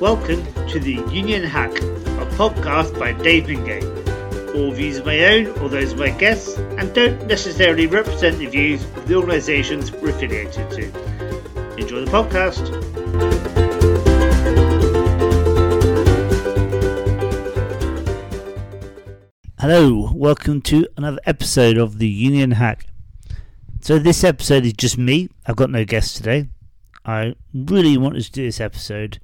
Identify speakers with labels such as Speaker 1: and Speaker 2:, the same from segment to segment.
Speaker 1: Welcome to the Union Hack, a podcast by Dave Mingay. All views my own or those of my guests and don't necessarily represent the views of the organisations we're affiliated to. Enjoy the podcast. Hello, welcome to another episode of the Union Hack. So, this episode is just me. I've got no guests today. I really wanted to do this episode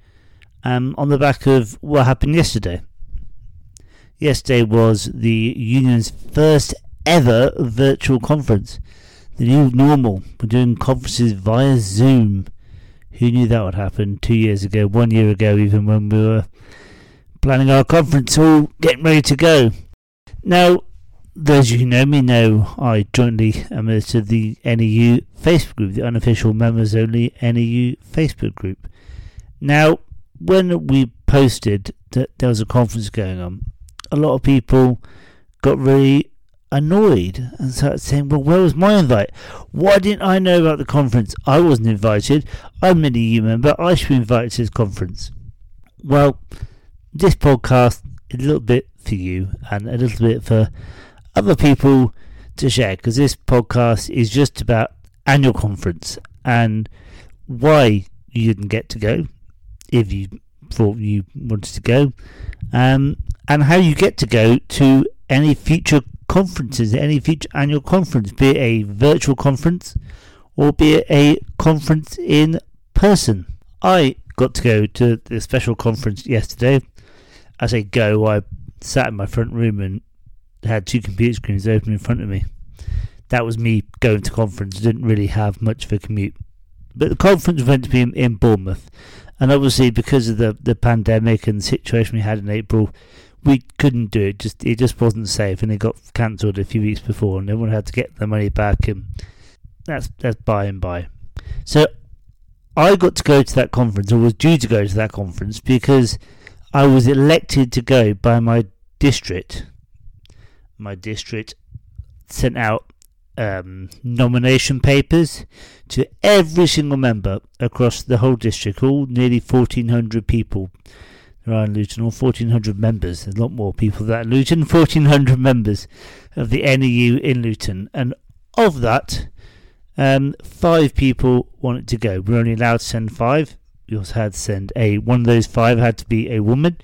Speaker 1: um, on the back of what happened yesterday. Yesterday was the union's first ever virtual conference. The new normal. We're doing conferences via Zoom. Who knew that would happen two years ago, one year ago, even when we were planning our conference, all getting ready to go. Now, those of you who know me know I jointly am editor of the NEU Facebook group, the unofficial members only NEU Facebook group. Now, when we posted that there was a conference going on, a lot of people got really annoyed and started saying, Well, where was my invite? Why didn't I know about the conference? I wasn't invited. I'm an NEU member. I should be invited to this conference. Well, this podcast is a little bit for you and a little bit for other people to share because this podcast is just about annual conference and why you didn't get to go if you thought you wanted to go um, and how you get to go to any future conferences, any future annual conference, be it a virtual conference or be it a conference in person. I got to go to the special conference yesterday. I say go, I sat in my front room and had two computer screens open in front of me. That was me going to conference. Didn't really have much of a commute. But the conference was meant to be in, in Bournemouth. And obviously, because of the, the pandemic and the situation we had in April, we couldn't do it. Just It just wasn't safe. And it got cancelled a few weeks before. And everyone had to get their money back. And that's, that's by and by. So I got to go to that conference, or was due to go to that conference, because I was elected to go by my district my district sent out um, nomination papers to every single member across the whole district, all nearly 1,400 people. There are in Luton, all 1,400 members. There's a lot more people than Luton, 1,400 members of the NEU in Luton. And of that, um, five people wanted to go. We are only allowed to send five. We also had to send a. One of those five had to be a woman,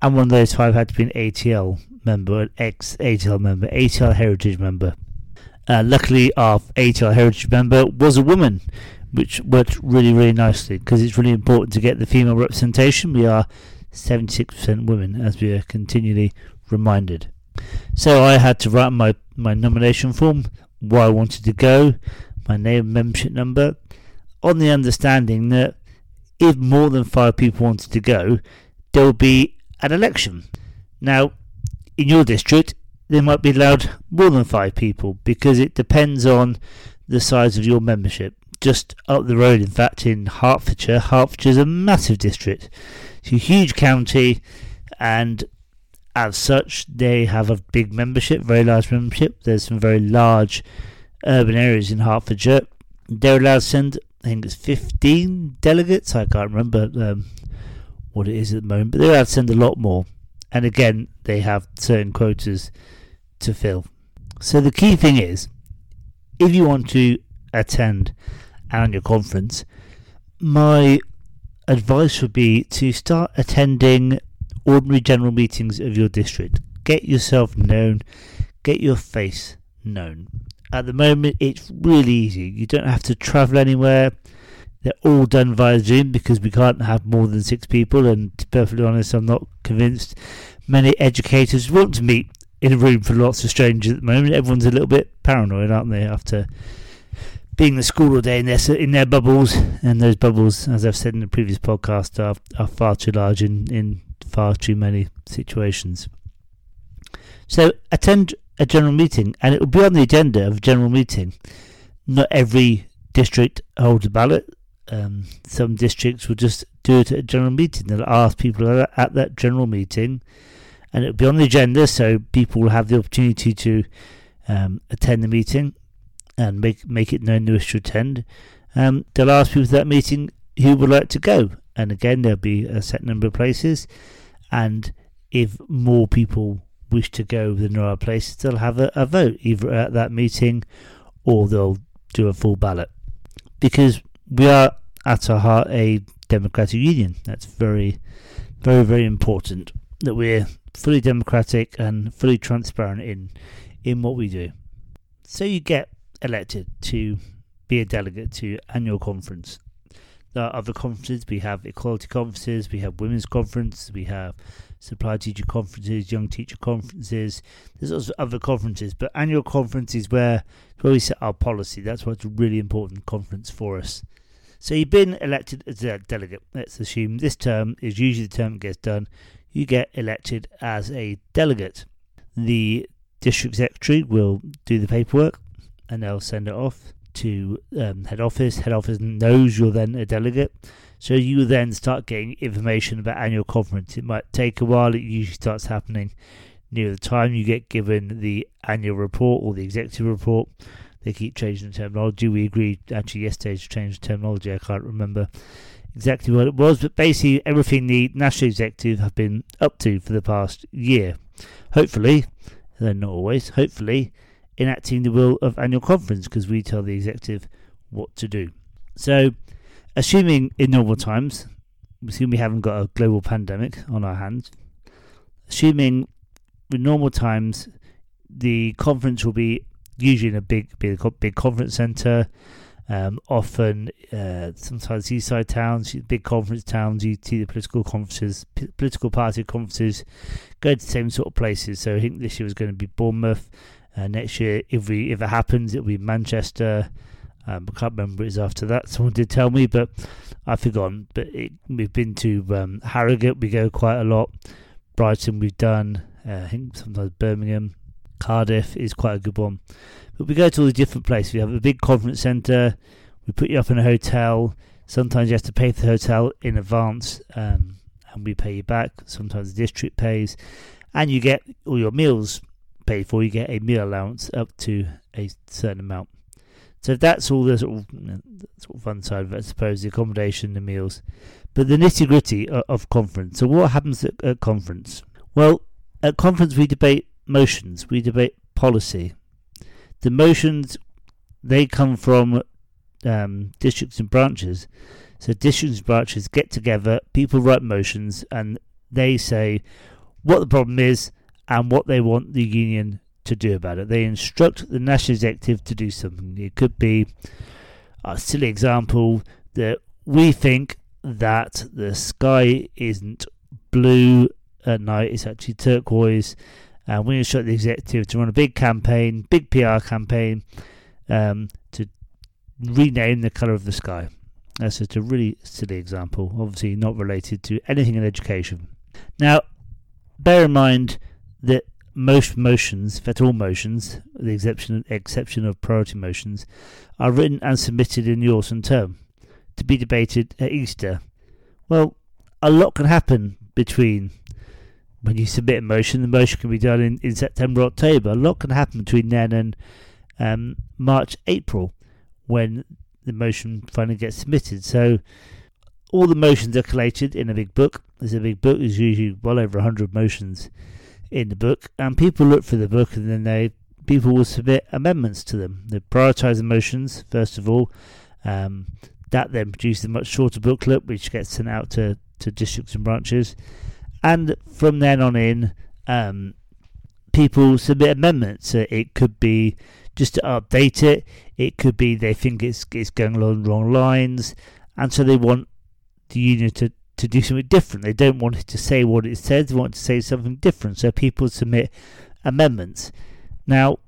Speaker 1: and one of those five had to be an ATL member, an ex ATL member, ATL Heritage member. Uh, luckily, our ATL Heritage member was a woman, which worked really, really nicely because it's really important to get the female representation. We are 76% women, as we are continually reminded. So I had to write my, my nomination form, why I wanted to go, my name, membership number, on the understanding that if more than five people wanted to go, there will be an election. Now, in your district, there might be allowed more than five people because it depends on the size of your membership. Just up the road, in fact, in Hertfordshire, Hertfordshire is a massive district. It's a huge county, and as such, they have a big membership, very large membership. There's some very large urban areas in Hertfordshire. They're allowed to send, I think it's 15 delegates. I can't remember um, what it is at the moment, but they're allowed to send a lot more. And again, they have certain quotas to fill. So the key thing is, if you want to attend an annual conference, my advice would be to start attending ordinary general meetings of your district. Get yourself known, get your face known. At the moment, it's really easy. You don't have to travel anywhere. They're all done via Zoom because we can't have more than six people. And to be perfectly honest, I'm not convinced many educators want to meet in a room for lots of strangers at the moment. Everyone's a little bit paranoid, aren't they, after being in school all day in their in their bubbles, and those bubbles, as I've said in the previous podcast, are are far too large in in far too many situations. So attend a general meeting, and it will be on the agenda of a general meeting. Not every district holds a ballot. Um, some districts will just do it at a general meeting. They'll ask people at that general meeting, and it'll be on the agenda, so people will have the opportunity to um, attend the meeting and make make it known wish to attend. Um, they'll ask people at that meeting who would like to go, and again there'll be a set number of places. And if more people wish to go than there are places, they'll have a, a vote either at that meeting or they'll do a full ballot. Because we are at our heart a democratic union. That's very, very, very important that we're fully democratic and fully transparent in in what we do. So you get elected to be a delegate to annual conference. There are other conferences. We have equality conferences. We have women's conference. We have supply teacher conferences, young teacher conferences. There's also other conferences, but annual conference is where where we set our policy. That's what's a really important conference for us. So you've been elected as a delegate. Let's assume this term is usually the term that gets done. You get elected as a delegate. The district secretary will do the paperwork and they'll send it off to um, head office. Head office knows you're then a delegate. So you then start getting information about annual conference. It might take a while. It usually starts happening near the time you get given the annual report or the executive report. They keep changing the terminology. We agreed actually yesterday to change the terminology. I can't remember exactly what it was, but basically everything the national executive have been up to for the past year. Hopefully, though not always, hopefully enacting the will of annual conference because we tell the executive what to do. So assuming in normal times, assuming we haven't got a global pandemic on our hands, assuming in normal times the conference will be usually in a big big, big conference centre. Um, often, uh, sometimes seaside towns, big conference towns, you see the political conferences, p- political party conferences go to the same sort of places. So I think this year was going to be Bournemouth. Uh, next year, if we if it happens, it'll be Manchester. Um, I can't remember it is after that. Someone did tell me, but I've forgotten. But it, we've been to um, Harrogate. We go quite a lot. Brighton, we've done. Uh, I think sometimes Birmingham, Cardiff is quite a good one. But we go to all the different places. We have a big conference centre. We put you up in a hotel. Sometimes you have to pay for the hotel in advance, um, and we pay you back. Sometimes the district pays, and you get all your meals paid for. You get a meal allowance up to a certain amount. So that's all the sort of, fun side of it, I suppose, the accommodation, the meals. But the nitty gritty of, of, conference. So what happens at, at conference? Well, at conference we debate motions, we debate policy. The motions, they come from um, districts and branches. So districts and branches get together, people write motions, and they say what the problem is and what they want the union to do about it. They instruct the national executive to do something. It could be a silly example that we think that the sky isn't blue at night, it's actually turquoise. And we instruct the executive to run a big campaign, big PR campaign, um, to rename the colour of the sky. That's just a really silly example, obviously not related to anything in education. Now, bear in mind that most motions, in fact all motions, with the exception exception of priority motions, are written and submitted in the autumn term to be debated at Easter. Well, a lot can happen between when you submit a motion. The motion can be done in, in September, October. A lot can happen between then and um, March, April, when the motion finally gets submitted. So all the motions are collated in a big book. There's a big book. There's usually well over 100 motions in the book, and people look for the book, and then they people will submit amendments to them. They prioritise the motions first of all. Um, that then produces a much shorter booklet, which gets sent out to, to districts and branches, and from then on in, um, people submit amendments. Uh, it could be just to update it. It could be they think it's it's going along the wrong lines, and so they want the union to to do something different. They don't want it to say what it says, they want to say something different. So people submit amendments. Now,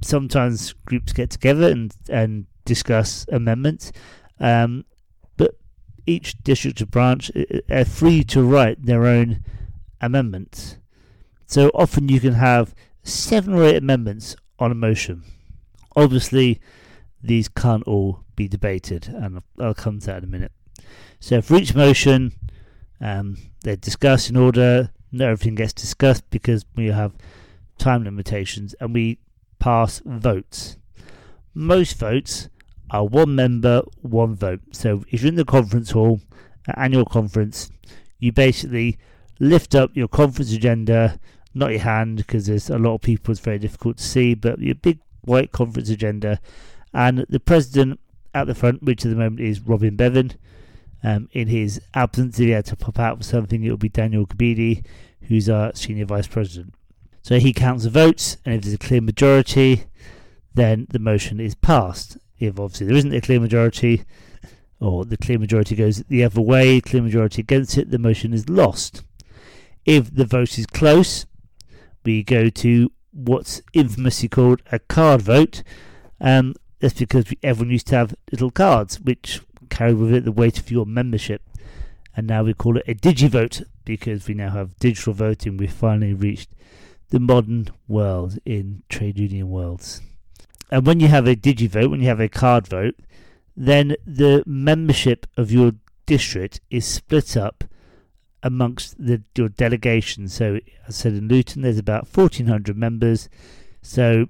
Speaker 1: sometimes groups get together and, and discuss amendments, um, but each district or branch are free to write their own amendments. So often you can have seven or eight amendments on a motion. Obviously, these can't all be debated, and I'll come to that in a minute. So for each motion, um, they're discussed in order. Not everything gets discussed because we have time limitations and we pass votes. Most votes are one member, one vote. So if you're in the conference hall annual conference, you basically lift up your conference agenda, not your hand because there's a lot of people, it's very difficult to see, but your big white conference agenda, and the president at the front, which at the moment is Robin Bevan. Um, in his absence, if he had to pop out for something, it will be Daniel Kebede, who's our senior vice president. So he counts the votes, and if there's a clear majority, then the motion is passed. If obviously there isn't a clear majority, or the clear majority goes the other way, clear majority against it, the motion is lost. If the vote is close, we go to what's infamously called a card vote. Um, that's because everyone used to have little cards which carry with it the weight of your membership. And now we call it a digivote because we now have digital voting. We've finally reached the modern world in trade union worlds. And when you have a digivote, when you have a card vote, then the membership of your district is split up amongst the, your delegation. So, I said in Luton, there's about 1,400 members. So,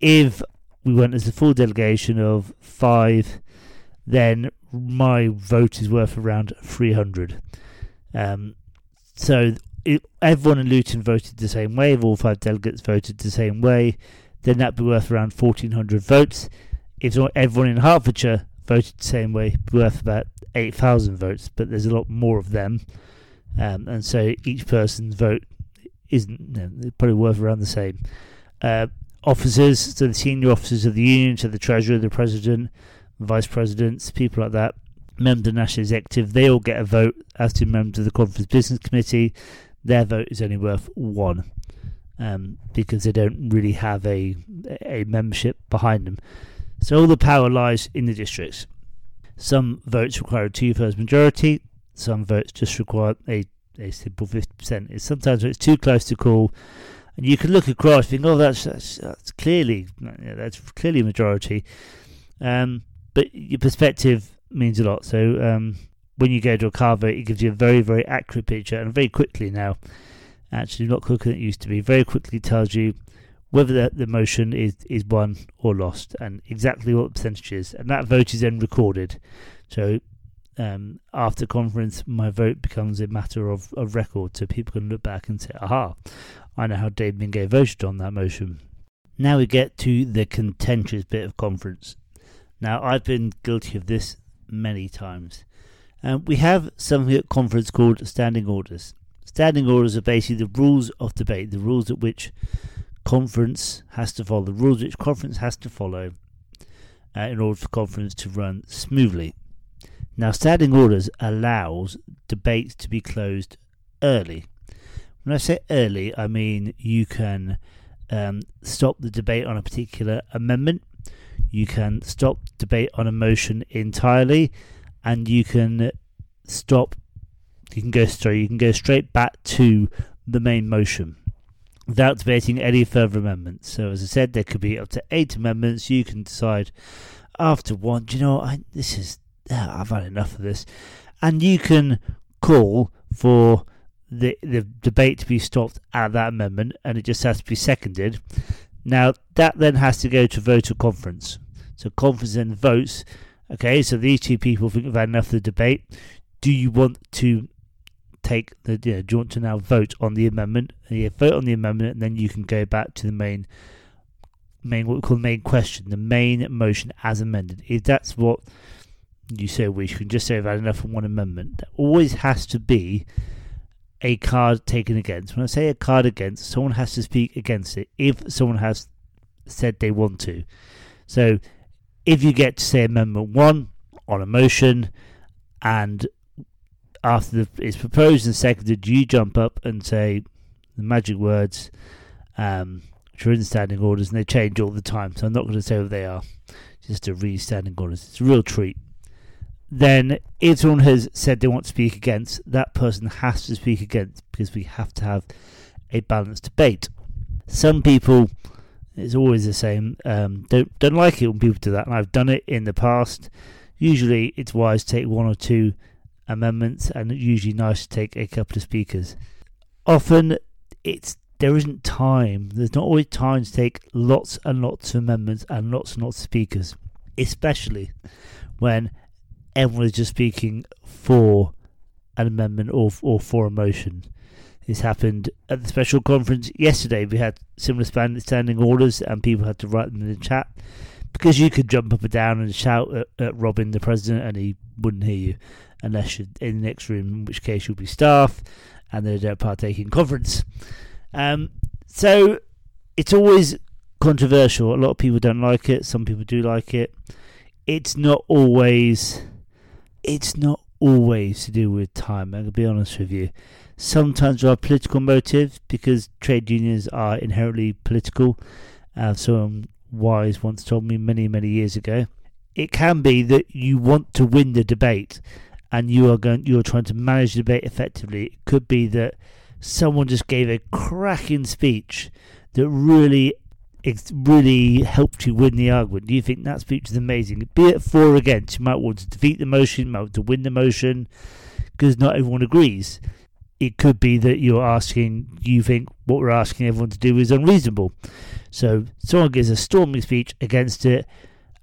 Speaker 1: if we went as a full delegation of five, then my vote is worth around 300. Um, so, it, everyone in Luton voted the same way. If all five delegates voted the same way, then that'd be worth around 1,400 votes. If everyone in Hertfordshire voted the same way, worth about 8,000 votes, but there's a lot more of them. Um, and so each person's vote isn't you know, probably worth around the same. Uh, officers, so the senior officers of the union, so the treasurer, the president, vice presidents, people like that, members of the national executive, they all get a vote as to members of the conference business committee. Their vote is only worth one um, because they don't really have a a membership behind them. So all the power lies in the districts. Some votes require a two-thirds majority some votes just require a, a simple 50%. It's sometimes it's too close to call, and you can look across and think, oh, that's, that's, that's clearly that's clearly a majority. Um, but your perspective means a lot. So um, when you go to a card vote, it gives you a very, very accurate picture, and very quickly now, actually not quicker than it used to be, very quickly tells you whether the, the motion is, is won or lost and exactly what the percentage is. And that vote is then recorded. So um, after conference, my vote becomes a matter of, of record, so people can look back and say, aha, I know how Dave Mingay voted on that motion. Now we get to the contentious bit of conference. Now, I've been guilty of this many times. Um, we have something at conference called standing orders. Standing orders are basically the rules of debate, the rules at which conference has to follow, the rules which conference has to follow uh, in order for conference to run smoothly. Now, standing orders allows debates to be closed early. When I say early, I mean you can um, stop the debate on a particular amendment, you can stop debate on a motion entirely, and you can stop. You can go straight. You can go straight back to the main motion without debating any further amendments. So, as I said, there could be up to eight amendments. You can decide after one. Do you know? I, this is I've had enough of this. And you can call for the the debate to be stopped at that amendment, and it just has to be seconded. Now that then has to go to vote of conference. So conference then votes. Okay, so these two people think they've had enough of the debate. Do you want to take the? You know, do you want to now vote on the amendment? Uh, and you vote on the amendment, and then you can go back to the main main what we call the main question, the main motion as amended. If that's what you say we can just say I've enough of one amendment. There always has to be a card taken against. When I say a card against, someone has to speak against it if someone has said they want to. So if you get to say Amendment 1 on a motion and after the, it's proposed and seconded, you jump up and say the magic words, um, which are in standing orders, and they change all the time. So I'm not going to say what they are, just to read standing orders. It's a real treat then someone has said they want to speak against, that person has to speak against because we have to have a balanced debate. Some people, it's always the same, um, don't don't like it when people do that, and I've done it in the past. Usually, it's wise to take one or two amendments, and usually nice to take a couple of speakers. Often, it's there isn't time. There's not always time to take lots and lots of amendments and lots and lots of speakers, especially when everyone is just speaking for an amendment or or for a motion. This happened at the special conference yesterday. We had similar standing orders, and people had to write them in the chat because you could jump up and down and shout at, at Robin, the president, and he wouldn't hear you unless you're in the next room, in which case you'll be staff and they don't partake in conference. Um, so it's always controversial. A lot of people don't like it. Some people do like it. It's not always. It's not always to do with time. I'm gonna be honest with you. Sometimes there are political motives because trade unions are inherently political. Someone wise once told me many, many years ago. It can be that you want to win the debate, and you are going. You are trying to manage the debate effectively. It could be that someone just gave a cracking speech that really it's really helped you win the argument. Do you think that speech is amazing? Be it for or against, you might want to defeat the motion, you might want to win the motion, because not everyone agrees. It could be that you're asking, you think what we're asking everyone to do is unreasonable. So someone gives a storming speech against it,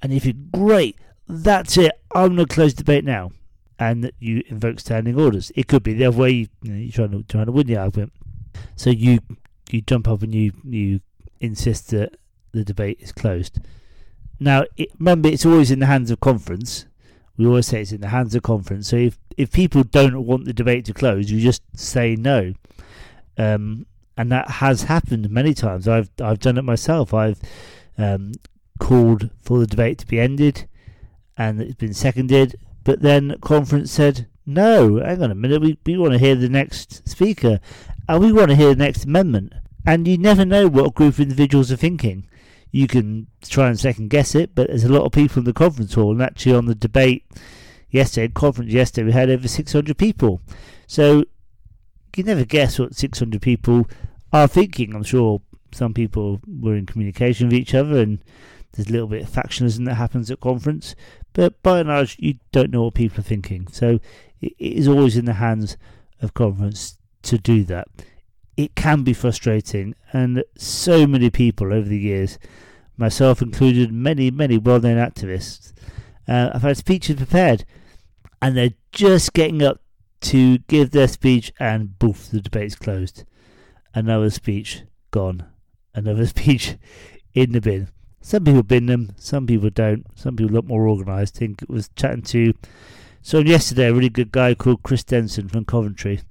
Speaker 1: and you think, great, that's it, I'm going to close the debate now. And you invoke standing orders. It could be the other way, you, you know, trying to, trying to win the argument. So you you jump up and you, you insist that the debate is closed. Now, it, remember, it's always in the hands of conference. We always say it's in the hands of conference. So if, if people don't want the debate to close, you just say no. Um, and that has happened many times. I've I've done it myself. I've um, called for the debate to be ended, and it's been seconded. But then conference said, "No, hang on a minute. We we want to hear the next speaker, and we want to hear the next amendment." And you never know what a group of individuals are thinking. You can try and second guess it, but there's a lot of people in the conference hall, and actually on the debate yesterday, conference yesterday, we had over 600 people. So you never guess what 600 people are thinking. I'm sure some people were in communication with each other, and there's a little bit of factionalism that happens at conference. But by and large, you don't know what people are thinking. So it is always in the hands of conference to do that it can be frustrating, and so many people over the years, myself included, many, many well known activists, uh, have had speeches prepared, and they're just getting up to give their speech, and boof, the debate's closed. Another speech gone. Another speech in the bin. Some people bin them, some people don't. Some people look more organised. I think it was chatting to someone yesterday, a really good guy called Chris Denson from Coventry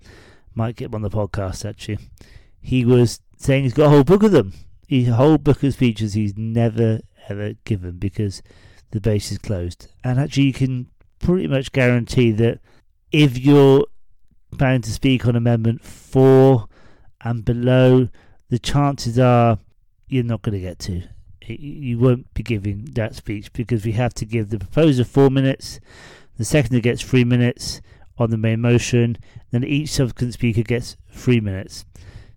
Speaker 1: might get him on the podcast actually. He was saying he's got a whole book of them. a whole book of speeches he's never ever given because the base is closed. And actually, you can pretty much guarantee that if you're planning to speak on Amendment 4 and below, the chances are you're not going to get to. You won't be giving that speech because we have to give the proposer four minutes, the seconder gets three minutes, on the main motion. Then each subsequent speaker gets three minutes.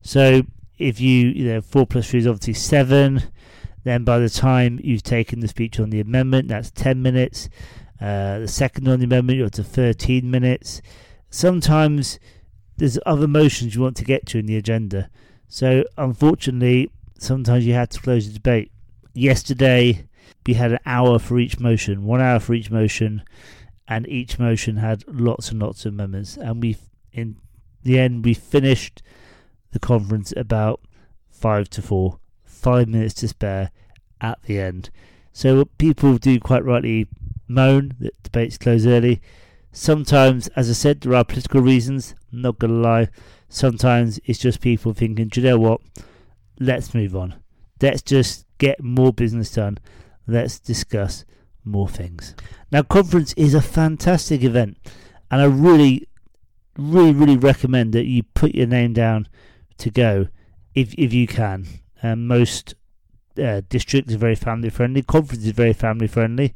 Speaker 1: So if you, you know, four plus three is obviously seven. Then by the time you've taken the speech on the amendment, that's 10 minutes. Uh, the second on the amendment, you're to 13 minutes. Sometimes there's other motions you want to get to in the agenda. So unfortunately, sometimes you had to close the debate. Yesterday, we had an hour for each motion, one hour for each motion and each motion had lots and lots of members. And we, in the end, we finished the conference about five to four, five minutes to spare at the end. So people do quite rightly moan that debates close early. Sometimes, as I said, there are political reasons. I'm not gonna lie. Sometimes it's just people thinking, do you know what? Let's move on. Let's just get more business done. Let's discuss more things. Now, conference is a fantastic event, and I really, really, really recommend that you put your name down to go if if you can. Um, most uh, districts are very family friendly. Conference is very family friendly,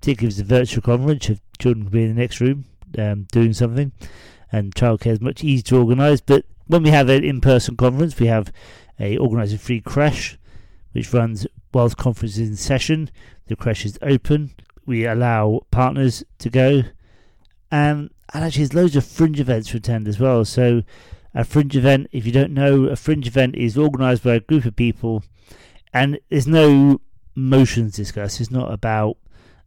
Speaker 1: particularly if it's a virtual conference. If children can be in the next room um, doing something, and childcare is much easier to organise. But when we have an in-person conference, we have a organised free crèche, which runs whilst conference is in session. The crèche is open. We allow partners to go. Um, and actually, there's loads of fringe events to attend as well. So, a fringe event, if you don't know, a fringe event is organised by a group of people, and there's no motions discussed. It's not about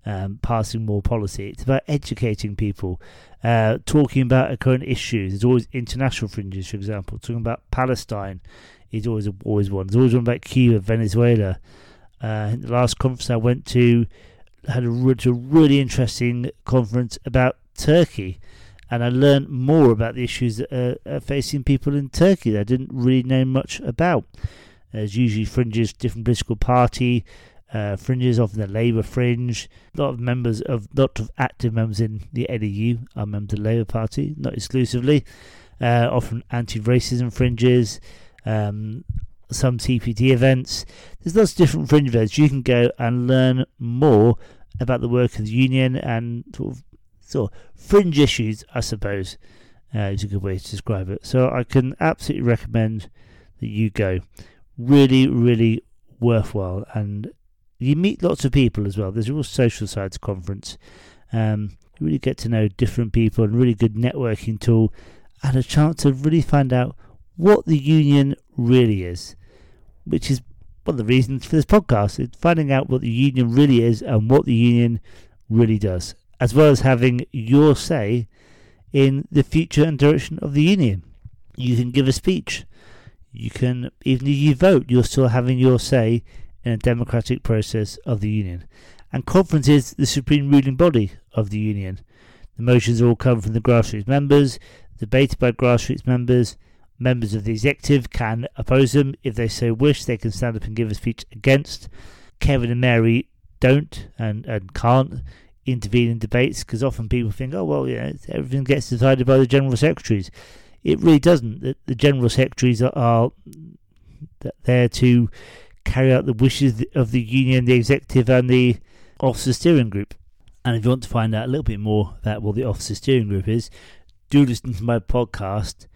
Speaker 1: um, passing more policy. It's about educating people, uh, talking about current issues. There's always international fringes, for example. Talking about Palestine is always always one. There's always one about Cuba, Venezuela. Uh, the last conference I went to had a, a really interesting conference about Turkey and I learned more about the issues that are, are facing people in Turkey that I didn't really know much about. There's usually fringes, different political party, uh, fringes, often the Labour fringe. A lot of members of, lot of active members in the NEU are members of the Labour Party, not exclusively. Uh, often anti-racism fringes, um, some CPD events. There's lots of different fringe events. You can go and learn more about the work of the union and sort of sort of fringe issues, I suppose, uh, is a good way to describe it. So I can absolutely recommend that you go. Really, really worthwhile, and you meet lots of people as well. There's a real social sides conference. Um, you really get to know different people and really good networking tool, and a chance to really find out what the union really is, which is one of the reasons for this podcast. It's finding out what the union really is and what the union really does as well as having your say in the future and direction of the union. You can give a speech. You can, even if you vote, you're still having your say in a democratic process of the union. And conference is the supreme ruling body of the union. The motions all come from the grassroots members, debated by grassroots members. Members of the executive can oppose them if they so wish. They can stand up and give a speech against. Kevin and Mary don't and, and can't intervene in debates because often people think, oh, well, yeah, everything gets decided by the general secretaries. It really doesn't. The, the general secretaries are, are there to carry out the wishes of the union, the executive, and the officer steering group. And if you want to find out a little bit more about what the officer steering group is, do listen to my podcast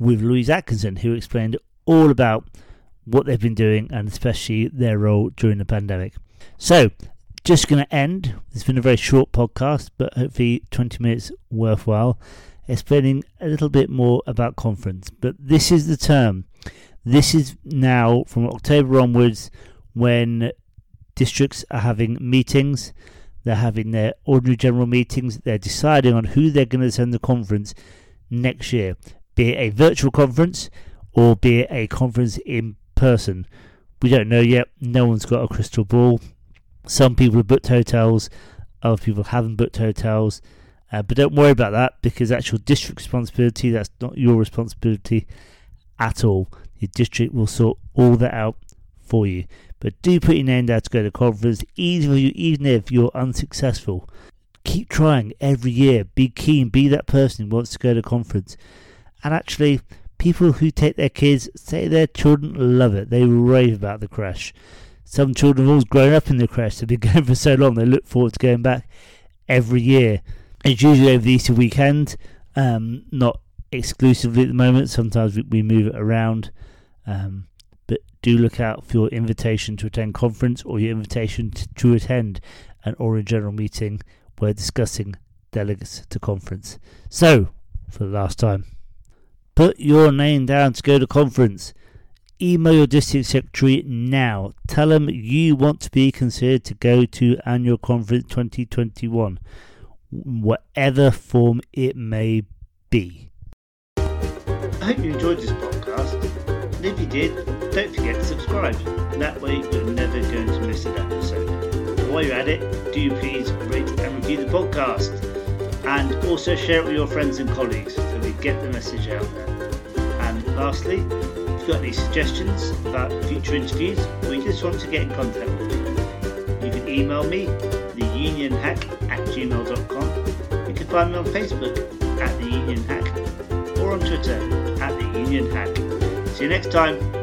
Speaker 1: with Louise Atkinson, who explained all about what they've been doing and especially their role during the pandemic. So just going to end. It's been a very short podcast, but hopefully 20 minutes worthwhile, explaining a little bit more about conference. But this is the term. This is now from October onwards when districts are having meetings. They're having their ordinary general meetings. They're deciding on who they're going to send the conference next year, be it a virtual conference or be it a conference in person. We don't know yet. No one's got a crystal ball. Some people have booked hotels, other people haven't booked hotels. Uh, but don't worry about that because that's your district responsibility. That's not your responsibility at all. Your district will sort all that out for you. But do put your name down to go to conference, even if, you, even if you're unsuccessful. Keep trying every year. Be keen. Be that person who wants to go to conference. And actually, people who take their kids say their children love it. They rave about the crèche. Some children have always grown up in the crèche. They've been going for so long. They look forward to going back every year. It's usually over the Easter weekend, um, not exclusively at the moment. Sometimes we, we move it around. Um, but do look out for your invitation to attend conference or your invitation to, to attend an oral general meeting where discussing delegates to conference. So, for the last time, put your name down to go to conference. Email your district secretary now. Tell them you want to be considered to go to annual conference 2021, whatever form it may be. I hope you enjoyed this podcast. And if you did, don't forget to subscribe. That way you're never going to miss an episode. While you're at it, do please rate and review the podcast. And also share it with your friends and colleagues so we get the message out there. And lastly, if you've got any suggestions about future interviews or you just want to get in contact with me, you can email me, theunionhack at gmail.com. You can find me on Facebook at The Union Hack or on Twitter at The Union Hack. See you next time.